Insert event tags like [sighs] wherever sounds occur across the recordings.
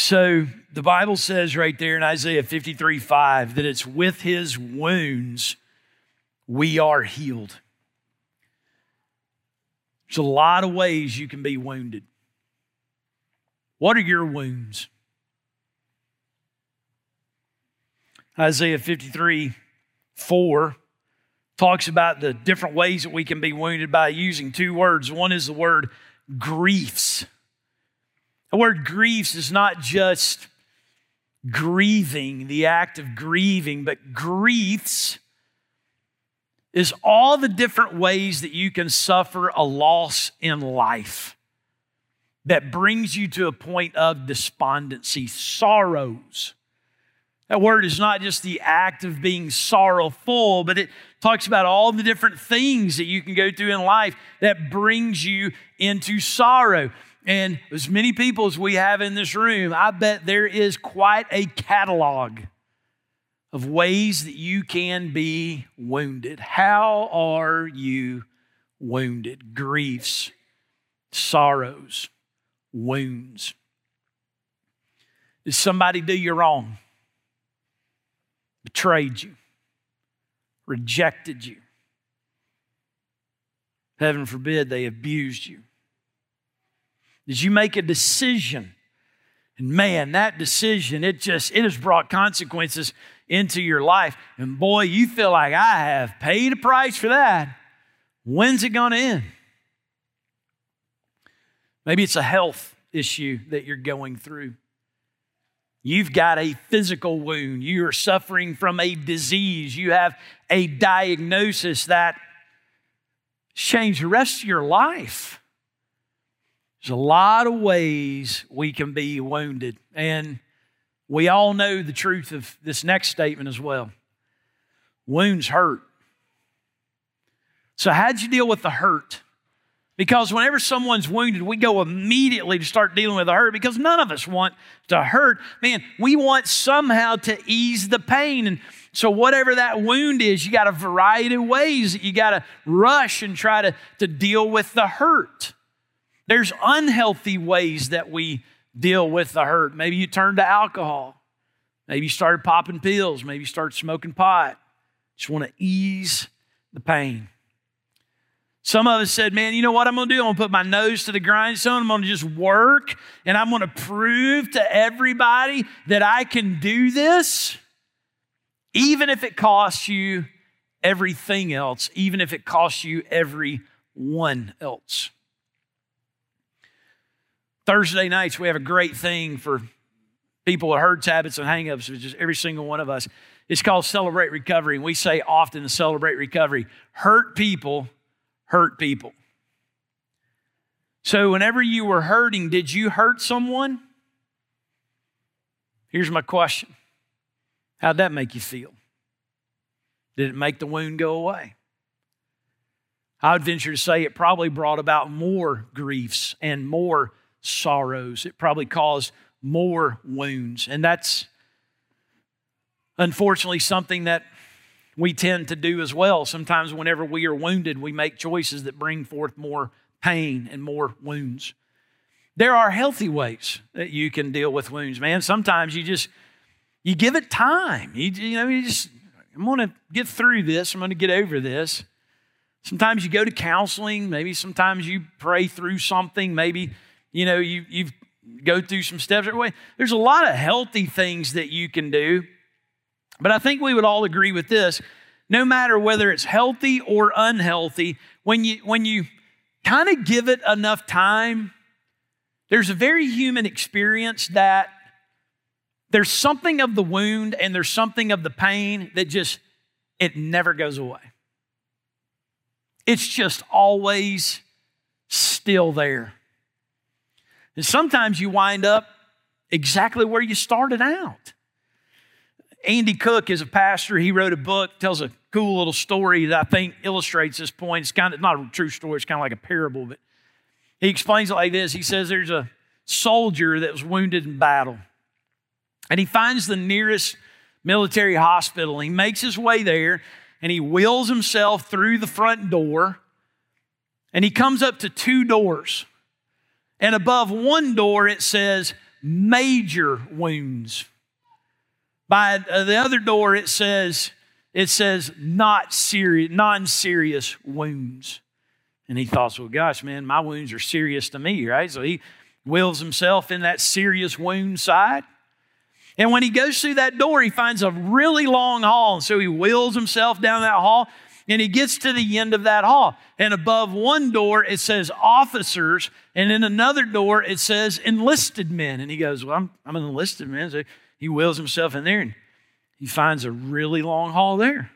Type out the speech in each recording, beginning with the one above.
So the Bible says right there in Isaiah 53 5 that it's with his wounds we are healed. There's a lot of ways you can be wounded. What are your wounds? Isaiah 53 4 talks about the different ways that we can be wounded by using two words. One is the word griefs. The word griefs is not just grieving, the act of grieving, but griefs is all the different ways that you can suffer a loss in life that brings you to a point of despondency, sorrows. That word is not just the act of being sorrowful, but it talks about all the different things that you can go through in life that brings you into sorrow. And as many people as we have in this room, I bet there is quite a catalog of ways that you can be wounded. How are you wounded? Griefs, sorrows, wounds. Did somebody do you wrong? betrayed you, rejected you. Heaven forbid they abused you. Did you make a decision? And man, that decision, it just, it has brought consequences into your life. And boy, you feel like I have paid a price for that. When's it going to end? Maybe it's a health issue that you're going through. You've got a physical wound. You are suffering from a disease. You have a diagnosis that changed the rest of your life. There's a lot of ways we can be wounded. And we all know the truth of this next statement as well. Wounds hurt. So, how'd you deal with the hurt? Because whenever someone's wounded, we go immediately to start dealing with the hurt because none of us want to hurt. Man, we want somehow to ease the pain. And so, whatever that wound is, you got a variety of ways that you got to rush and try to, to deal with the hurt. There's unhealthy ways that we deal with the hurt. Maybe you turn to alcohol. Maybe you started popping pills. Maybe you start smoking pot. Just want to ease the pain. Some of us said, man, you know what I'm going to do? I'm going to put my nose to the grindstone. I'm going to just work and I'm going to prove to everybody that I can do this, even if it costs you everything else, even if it costs you everyone else. Thursday nights, we have a great thing for people with hurts, habits, and hangups, which is every single one of us. It's called Celebrate Recovery. And we say often to celebrate recovery hurt people hurt people. So, whenever you were hurting, did you hurt someone? Here's my question How'd that make you feel? Did it make the wound go away? I would venture to say it probably brought about more griefs and more sorrows. It probably caused more wounds. And that's unfortunately something that we tend to do as well. Sometimes, whenever we are wounded, we make choices that bring forth more pain and more wounds. There are healthy ways that you can deal with wounds, man. Sometimes you just you give it time. You, you know, you just I'm going to get through this. I'm going to get over this. Sometimes you go to counseling. Maybe sometimes you pray through something. Maybe you know you you go through some steps. There's a lot of healthy things that you can do. But I think we would all agree with this no matter whether it's healthy or unhealthy, when you, when you kind of give it enough time, there's a very human experience that there's something of the wound and there's something of the pain that just, it never goes away. It's just always still there. And sometimes you wind up exactly where you started out. Andy Cook is a pastor. He wrote a book, tells a cool little story that I think illustrates this point. It's kind of not a true story, it's kind of like a parable, but he explains it like this. He says there's a soldier that was wounded in battle, and he finds the nearest military hospital. He makes his way there and he wheels himself through the front door and he comes up to two doors. And above one door, it says major wounds. By uh, the other door, it says, it says not serious, non-serious wounds. And he thought, well, gosh, man, my wounds are serious to me, right? So he wheels himself in that serious wound side. And when he goes through that door, he finds a really long hall. And so he wheels himself down that hall and he gets to the end of that hall. And above one door, it says officers. And in another door, it says enlisted men. And he goes, Well, I'm, I'm an enlisted man. So he wheels himself in there and he finds a really long hall there.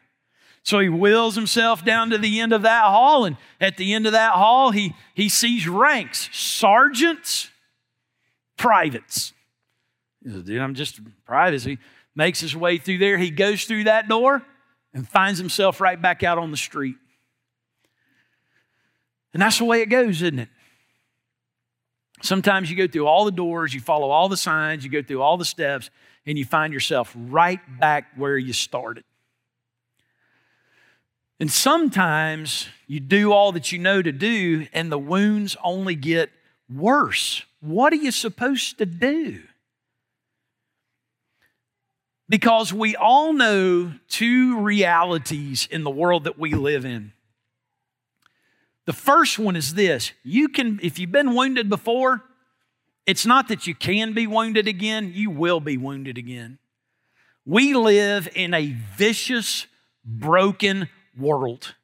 So he wheels himself down to the end of that hall. And at the end of that hall, he, he sees ranks sergeants, privates. He says, Dude, I'm just a private. So he makes his way through there. He goes through that door and finds himself right back out on the street. And that's the way it goes, isn't it? Sometimes you go through all the doors, you follow all the signs, you go through all the steps, and you find yourself right back where you started. And sometimes you do all that you know to do, and the wounds only get worse. What are you supposed to do? Because we all know two realities in the world that we live in. The first one is this you can, if you've been wounded before, it's not that you can be wounded again, you will be wounded again. We live in a vicious, broken world.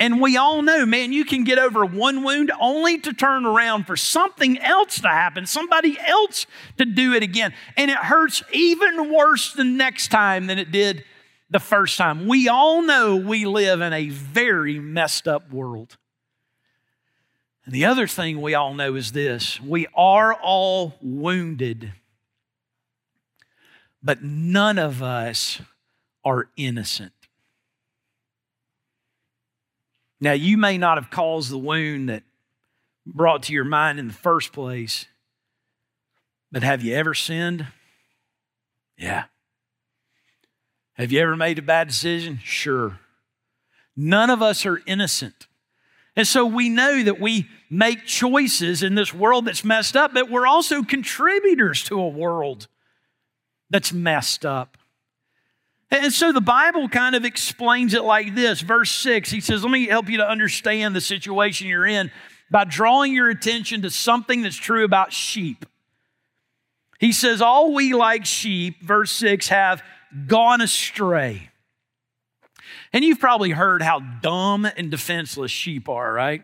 And we all know, man, you can get over one wound only to turn around for something else to happen, somebody else to do it again. And it hurts even worse the next time than it did the first time. We all know we live in a very messed up world. And the other thing we all know is this we are all wounded, but none of us are innocent. Now, you may not have caused the wound that brought to your mind in the first place, but have you ever sinned? Yeah. Have you ever made a bad decision? Sure. None of us are innocent. And so we know that we make choices in this world that's messed up, but we're also contributors to a world that's messed up. And so the Bible kind of explains it like this. Verse 6, he says, Let me help you to understand the situation you're in by drawing your attention to something that's true about sheep. He says, All we like sheep, verse 6, have gone astray. And you've probably heard how dumb and defenseless sheep are, right?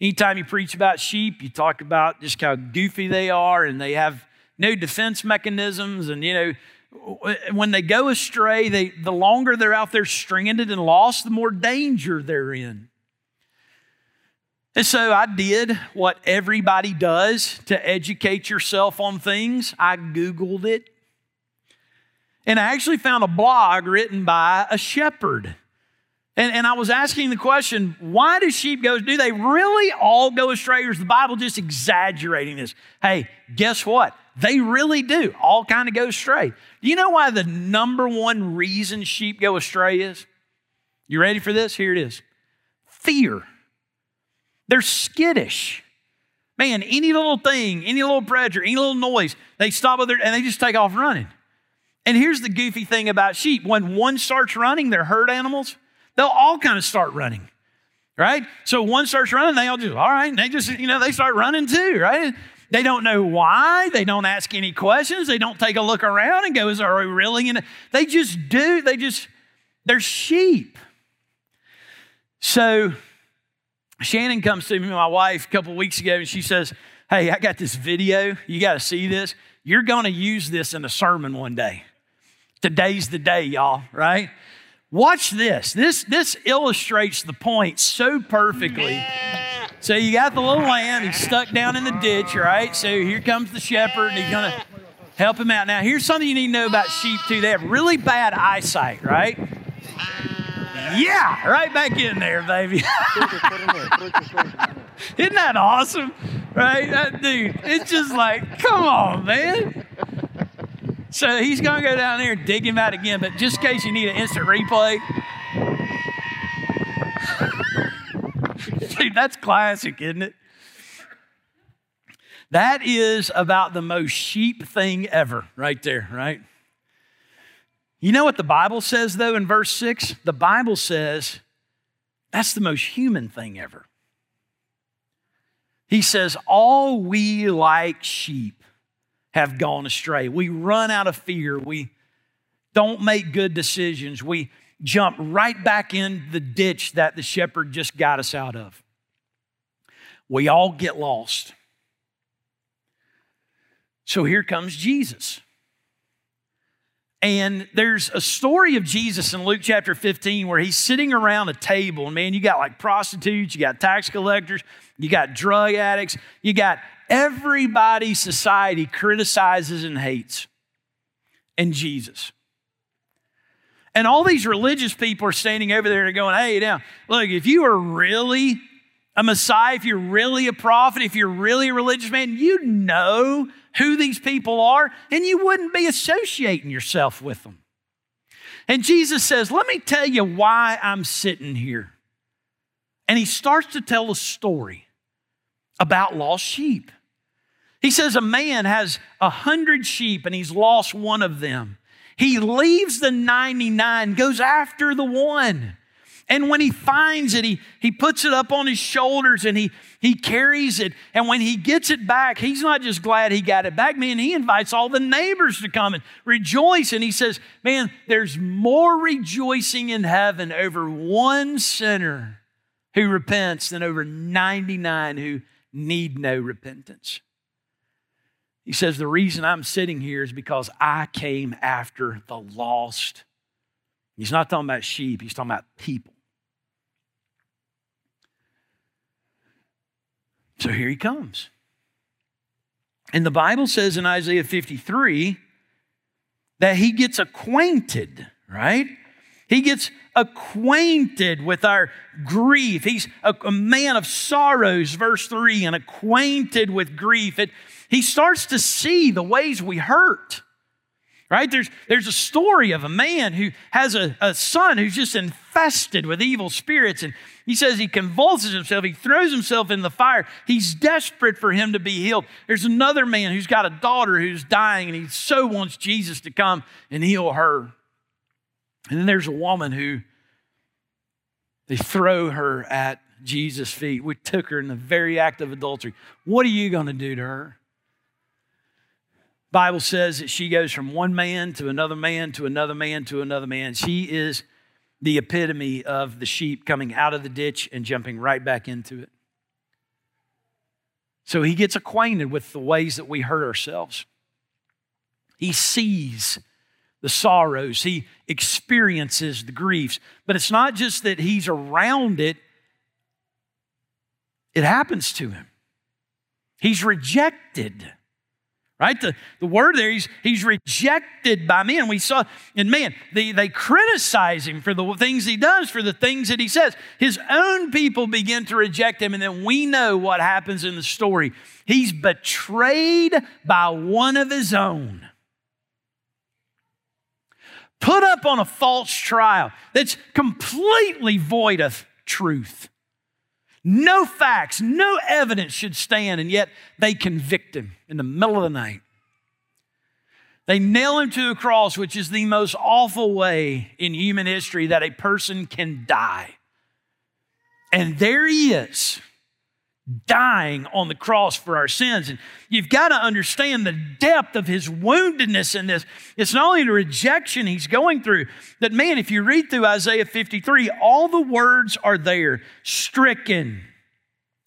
Anytime you preach about sheep, you talk about just how goofy they are and they have no defense mechanisms and, you know, when they go astray, they, the longer they're out there stranded and lost, the more danger they're in. And so I did what everybody does to educate yourself on things. I Googled it. And I actually found a blog written by a shepherd. And, and I was asking the question why do sheep go? Do they really all go astray, or is the Bible just exaggerating this? Hey, guess what? They really do all kind of go astray. Do you know why the number one reason sheep go astray is? You ready for this? Here it is fear. They're skittish. Man, any little thing, any little predator, any little noise, they stop with their, and they just take off running. And here's the goofy thing about sheep when one starts running, they're herd animals, they'll all kind of start running, right? So one starts running, they all just, all right, and they just, you know, they start running too, right? They don't know why. They don't ask any questions. They don't take a look around and go, Are we really in? They just do. They just, they're sheep. So Shannon comes to me, my wife, a couple weeks ago, and she says, Hey, I got this video. You got to see this. You're going to use this in a sermon one day. Today's the day, y'all, right? Watch this. This, this illustrates the point so perfectly. So you got the little lamb, he's stuck down in the ditch, right? So here comes the shepherd, and he's to help him out. Now, here's something you need to know about sheep, too. They have really bad eyesight, right? Yeah, right back in there, baby. [laughs] Isn't that awesome? Right? That dude, it's just like, come on, man. So he's going to go down there and dig him out again, but just in case you need an instant replay, Dude, that's classic, isn't it? That is about the most sheep thing ever, right there, right? You know what the Bible says, though, in verse 6? The Bible says that's the most human thing ever. He says, All we like sheep have gone astray. We run out of fear. We don't make good decisions. We jump right back in the ditch that the shepherd just got us out of. We all get lost. So here comes Jesus. And there's a story of Jesus in Luke chapter 15 where he's sitting around a table. And man, you got like prostitutes, you got tax collectors, you got drug addicts, you got everybody society criticizes and hates. And Jesus. And all these religious people are standing over there and going, hey, now, look, if you are really a Messiah, if you're really a prophet, if you're really a religious man, you know who these people are, and you wouldn't be associating yourself with them. And Jesus says, Let me tell you why I'm sitting here. And he starts to tell a story about lost sheep. He says, A man has a hundred sheep and he's lost one of them. He leaves the 99, goes after the one. And when he finds it, he, he puts it up on his shoulders and he, he carries it. And when he gets it back, he's not just glad he got it back, man, he invites all the neighbors to come and rejoice. And he says, man, there's more rejoicing in heaven over one sinner who repents than over 99 who need no repentance. He says, the reason I'm sitting here is because I came after the lost. He's not talking about sheep, he's talking about people. So here he comes. And the Bible says in Isaiah 53 that he gets acquainted, right? He gets acquainted with our grief. He's a, a, man of sorrows, verse 3, and acquainted with grief. It, he starts to see the ways we hurt right? There's, there's a story of a man who has a, a son who's just infested with evil spirits. And he says he convulses himself, he throws himself in the fire. He's desperate for him to be healed. There's another man who's got a daughter who's dying, and he so wants Jesus to come and heal her. And then there's a woman who they throw her at Jesus' feet. We took her in the very act of adultery. What are you going to do to her? Bible says that she goes from one man to another man to another man to another man. She is the epitome of the sheep coming out of the ditch and jumping right back into it. So he gets acquainted with the ways that we hurt ourselves. He sees the sorrows, he experiences the griefs. But it's not just that he's around it, it happens to him. He's rejected. Right? The, the word there, he's, he's rejected by men. We saw, and man, they, they criticize him for the things he does, for the things that he says. His own people begin to reject him, and then we know what happens in the story. He's betrayed by one of his own. Put up on a false trial that's completely void of truth. No facts, no evidence should stand, and yet they convict him in the middle of the night. They nail him to a cross, which is the most awful way in human history that a person can die. And there he is, dying on the cross for our sins. And you've got to understand the depth of his woundedness in this. It's not only the rejection he's going through, that man, if you read through Isaiah 53, all the words are there stricken,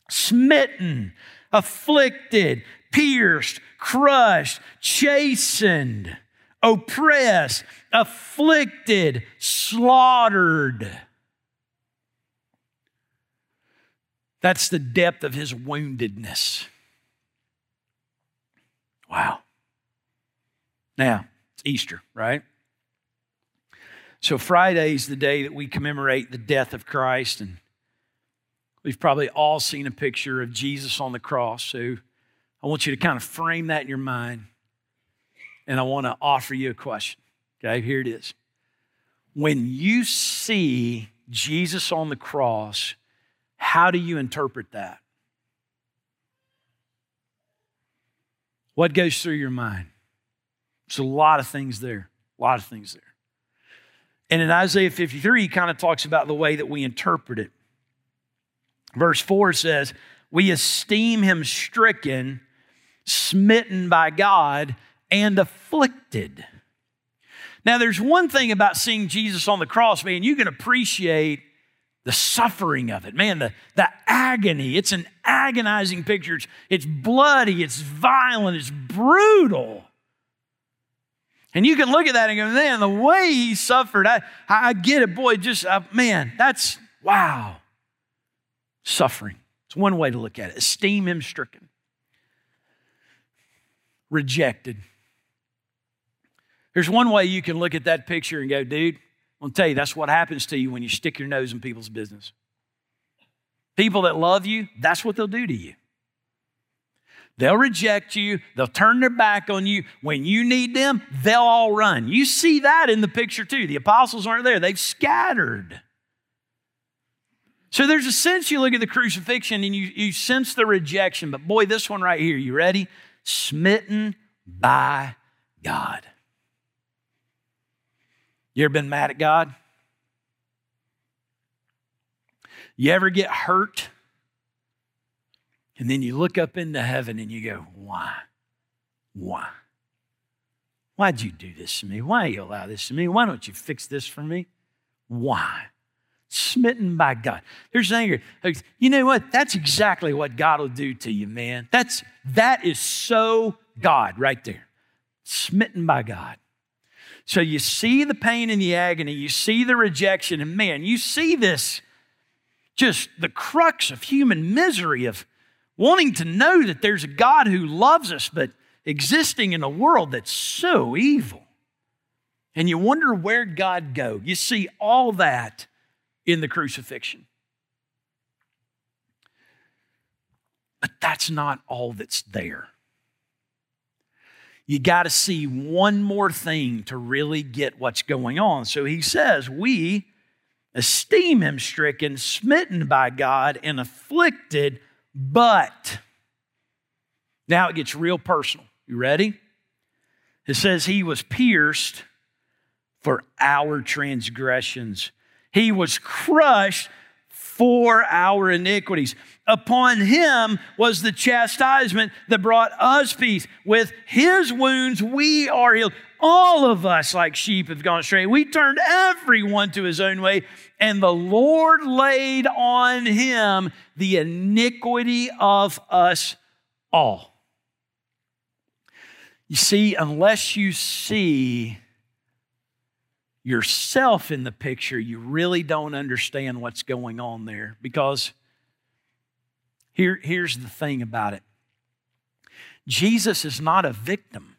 smitten, afflicted, pierced, crushed, chastened, oppressed, afflicted, slaughtered. That's the depth of his woundedness. Wow. Now, it's Easter, right? So Friday is the day that we commemorate the death of Christ, and we've probably all seen a picture of Jesus on the cross. So I want you to kind of frame that in your mind, and I want to offer you a question. Okay, here it is. When you see Jesus on the cross, how do you interpret that? What goes through your mind? There's a lot of things there. A lot of things there. And in Isaiah 53, he kind of talks about the way that we interpret it. Verse 4 says, We esteem him stricken, smitten by God, and afflicted. Now, there's one thing about seeing Jesus on the cross, man, you can appreciate the suffering of it. Man, the, the agony. It's an agonizing picture. It's, it's bloody, it's violent, it's brutal. And you can look at that and go, man, the way he suffered, I, I get it. Boy, just, uh, man, that's, wow. Suffering. It's one way to look at it. Esteem him stricken, rejected. There's one way you can look at that picture and go, dude, I'll tell you, that's what happens to you when you stick your nose in people's business. People that love you, that's what they'll do to you. They'll reject you. They'll turn their back on you. When you need them, they'll all run. You see that in the picture too. The apostles aren't there, they've scattered. So there's a sense you look at the crucifixion and you, you sense the rejection. But boy, this one right here, you ready? Smitten by God. You ever been mad at God? You ever get hurt? And then you look up into heaven and you go, Why? Why? Why'd you do this to me? Why you allow this to me? Why don't you fix this for me? Why? Smitten by God. There's anger. You know what? That's exactly what God will do to you, man. That's that is so God right there. Smitten by God. So you see the pain and the agony, you see the rejection, and man, you see this just the crux of human misery of wanting to know that there's a God who loves us, but existing in a world that's so evil. And you wonder where God go. You see all that in the crucifixion. But that's not all that's there you got to see one more thing to really get what's going on. So he says, We esteem him stricken, smitten by God, and afflicted, but. Now it gets real personal. You ready? It says, He was pierced for our transgressions, He was crushed for our iniquities. Upon him was the chastisement that brought us peace. With his wounds we are healed. All of us, like sheep, have gone astray. We turned everyone to his own way, and the Lord laid on him the iniquity of us all. You see, unless you see yourself in the picture, you really don't understand what's going on there. Because here, here's the thing about it Jesus is not a victim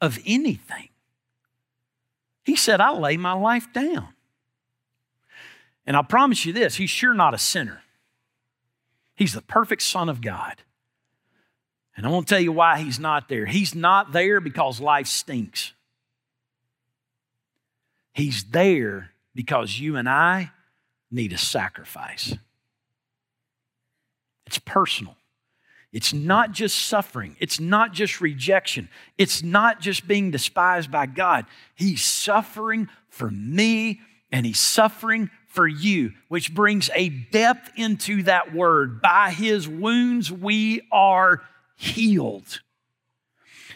of anything. He said, I lay my life down. And I promise you this, he's sure not a sinner. He's the perfect Son of God. And I want to tell you why he's not there. He's not there because life stinks. He's there because you and I need a sacrifice. It's personal. It's not just suffering. It's not just rejection. It's not just being despised by God. He's suffering for me and He's suffering for you, which brings a depth into that word. By His wounds, we are healed.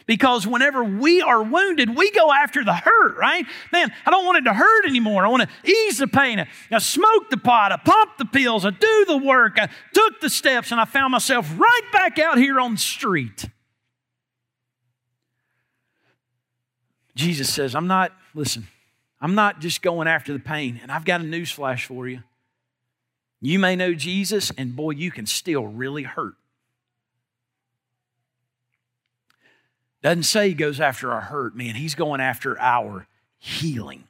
Because whenever we are wounded, we go after the hurt, right? Man, I don't want it to hurt anymore. I want to ease the pain. I smoked the pot, I popped the pills, I do the work, I took the steps, and I found myself right back out here on the street. Jesus says, I'm not, listen, I'm not just going after the pain. And I've got a news flash for you. You may know Jesus, and boy, you can still really hurt. Doesn't say he goes after our hurt, man. He's going after our healing.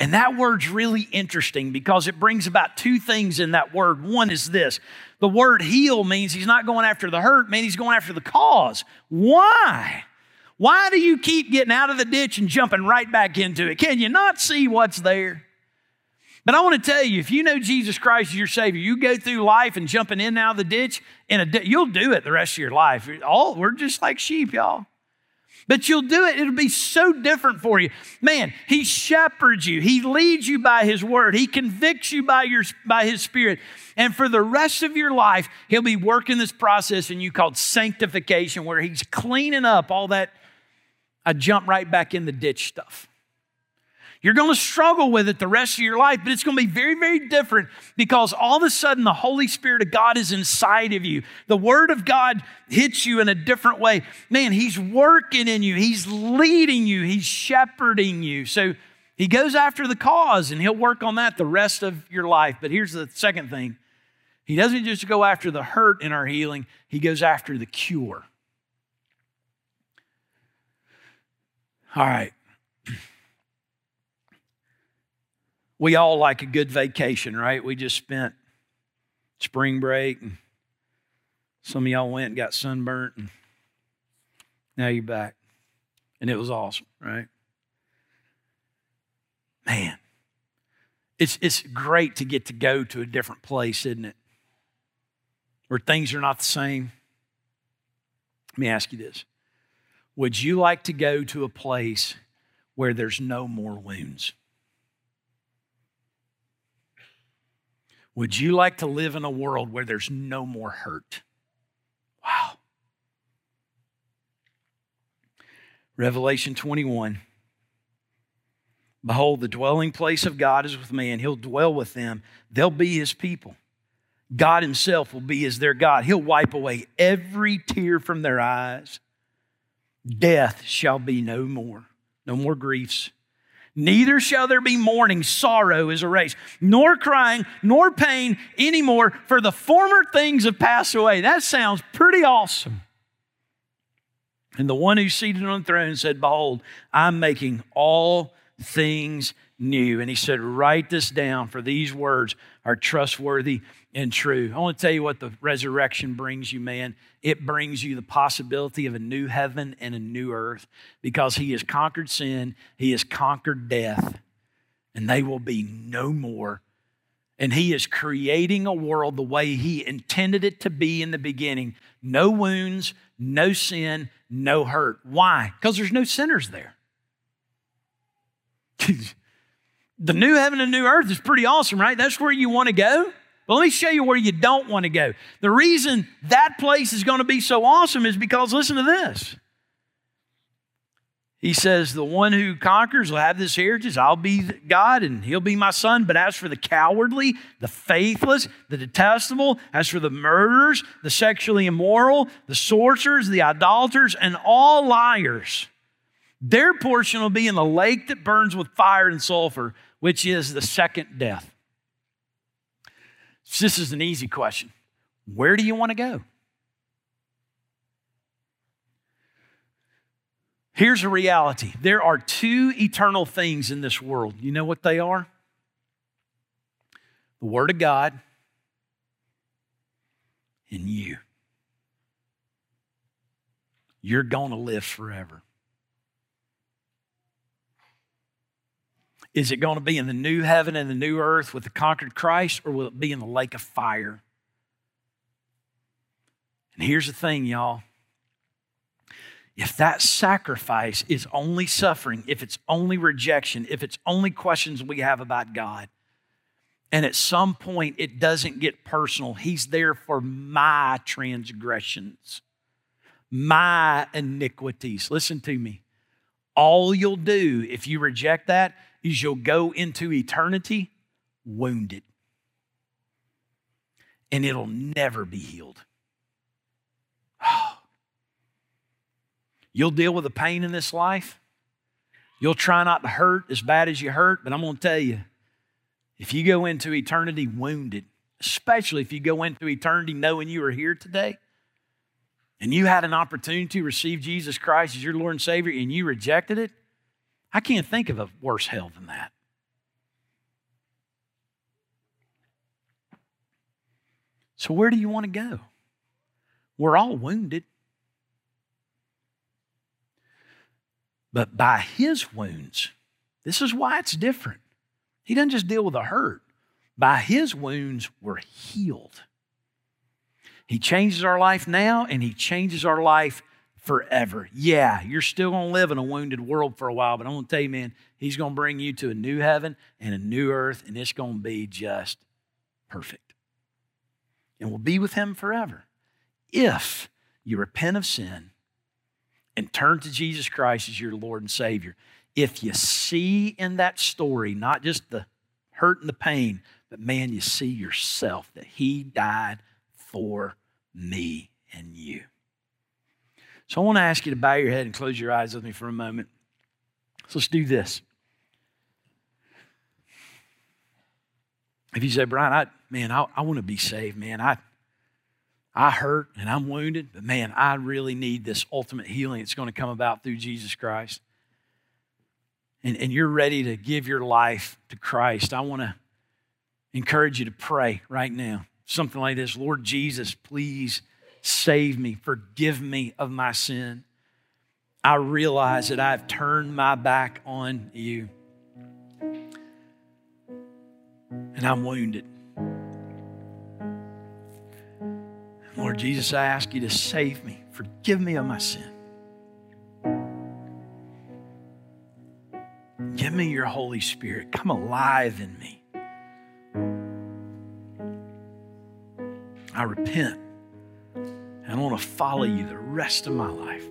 And that word's really interesting because it brings about two things in that word. One is this the word heal means he's not going after the hurt, man, he's going after the cause. Why? Why do you keep getting out of the ditch and jumping right back into it? Can you not see what's there? But I want to tell you, if you know Jesus Christ as your Savior, you go through life and jumping in and out of the ditch, in a di- you'll do it the rest of your life. All we're just like sheep, y'all. But you'll do it. It'll be so different for you. Man, He shepherds you. He leads you by His word. He convicts you by, your, by His Spirit. And for the rest of your life, He'll be working this process in you called sanctification, where He's cleaning up all that. I jump right back in the ditch stuff. You're going to struggle with it the rest of your life, but it's going to be very, very different because all of a sudden the Holy Spirit of God is inside of you. The Word of God hits you in a different way. Man, He's working in you, He's leading you, He's shepherding you. So He goes after the cause and He'll work on that the rest of your life. But here's the second thing He doesn't just go after the hurt in our healing, He goes after the cure. All right. We all like a good vacation, right? We just spent spring break and some of y'all went and got sunburnt and now you're back. And it was awesome, right? Man, it's, it's great to get to go to a different place, isn't it? Where things are not the same. Let me ask you this Would you like to go to a place where there's no more wounds? Would you like to live in a world where there's no more hurt? Wow. Revelation 21. Behold, the dwelling place of God is with man. He'll dwell with them. They'll be his people. God himself will be as their God. He'll wipe away every tear from their eyes. Death shall be no more. No more griefs Neither shall there be mourning, sorrow is erased, nor crying, nor pain anymore, for the former things have passed away. That sounds pretty awesome. And the one who's seated on the throne said, Behold, I'm making all things new. And he said, Write this down, for these words are trustworthy and true. I want to tell you what the resurrection brings you, man. It brings you the possibility of a new heaven and a new earth because he has conquered sin, he has conquered death, and they will be no more. And he is creating a world the way he intended it to be in the beginning no wounds, no sin, no hurt. Why? Because there's no sinners there. [laughs] the new heaven and new earth is pretty awesome, right? That's where you want to go. But let me show you where you don't want to go. The reason that place is going to be so awesome is because, listen to this. He says, The one who conquers will have this heritage. I'll be God and he'll be my son. But as for the cowardly, the faithless, the detestable, as for the murderers, the sexually immoral, the sorcerers, the idolaters, and all liars, their portion will be in the lake that burns with fire and sulfur, which is the second death. This is an easy question. Where do you want to go? Here's a reality there are two eternal things in this world. You know what they are? The Word of God and you. You're going to live forever. Is it going to be in the new heaven and the new earth with the conquered Christ, or will it be in the lake of fire? And here's the thing, y'all. If that sacrifice is only suffering, if it's only rejection, if it's only questions we have about God, and at some point it doesn't get personal, He's there for my transgressions, my iniquities. Listen to me. All you'll do if you reject that is you'll go into eternity wounded. And it'll never be healed. [sighs] You'll deal with the pain in this life. You'll try not to hurt as bad as you hurt, but I'm going to tell you if you go into eternity wounded, especially if you go into eternity knowing you are here today, and you had an opportunity to receive Jesus Christ as your Lord and Savior and you rejected it, I can't think of a worse hell than that. So, where do you want to go? We're all wounded. But by his wounds, this is why it's different. He doesn't just deal with the hurt. By his wounds, we're healed. He changes our life now and he changes our life forever. Yeah, you're still going to live in a wounded world for a while, but I'm going to tell you, man, he's going to bring you to a new heaven and a new earth, and it's going to be just perfect. And we'll be with him forever if you repent of sin and turn to Jesus Christ as your Lord and Savior. If you see in that story not just the hurt and the pain, but man, you see yourself that He died for me and you. So I want to ask you to bow your head and close your eyes with me for a moment. So let's do this. If you say, Brian, I man, I, I want to be saved, man. I I hurt and I'm wounded, but man, I really need this ultimate healing that's going to come about through Jesus Christ. And, and you're ready to give your life to Christ. I want to encourage you to pray right now. Something like this Lord Jesus, please save me, forgive me of my sin. I realize that I've turned my back on you. And I'm wounded. Lord Jesus, I ask you to save me, forgive me of my sin. Give me your Holy Spirit. Come alive in me. I repent. And I want to follow you the rest of my life.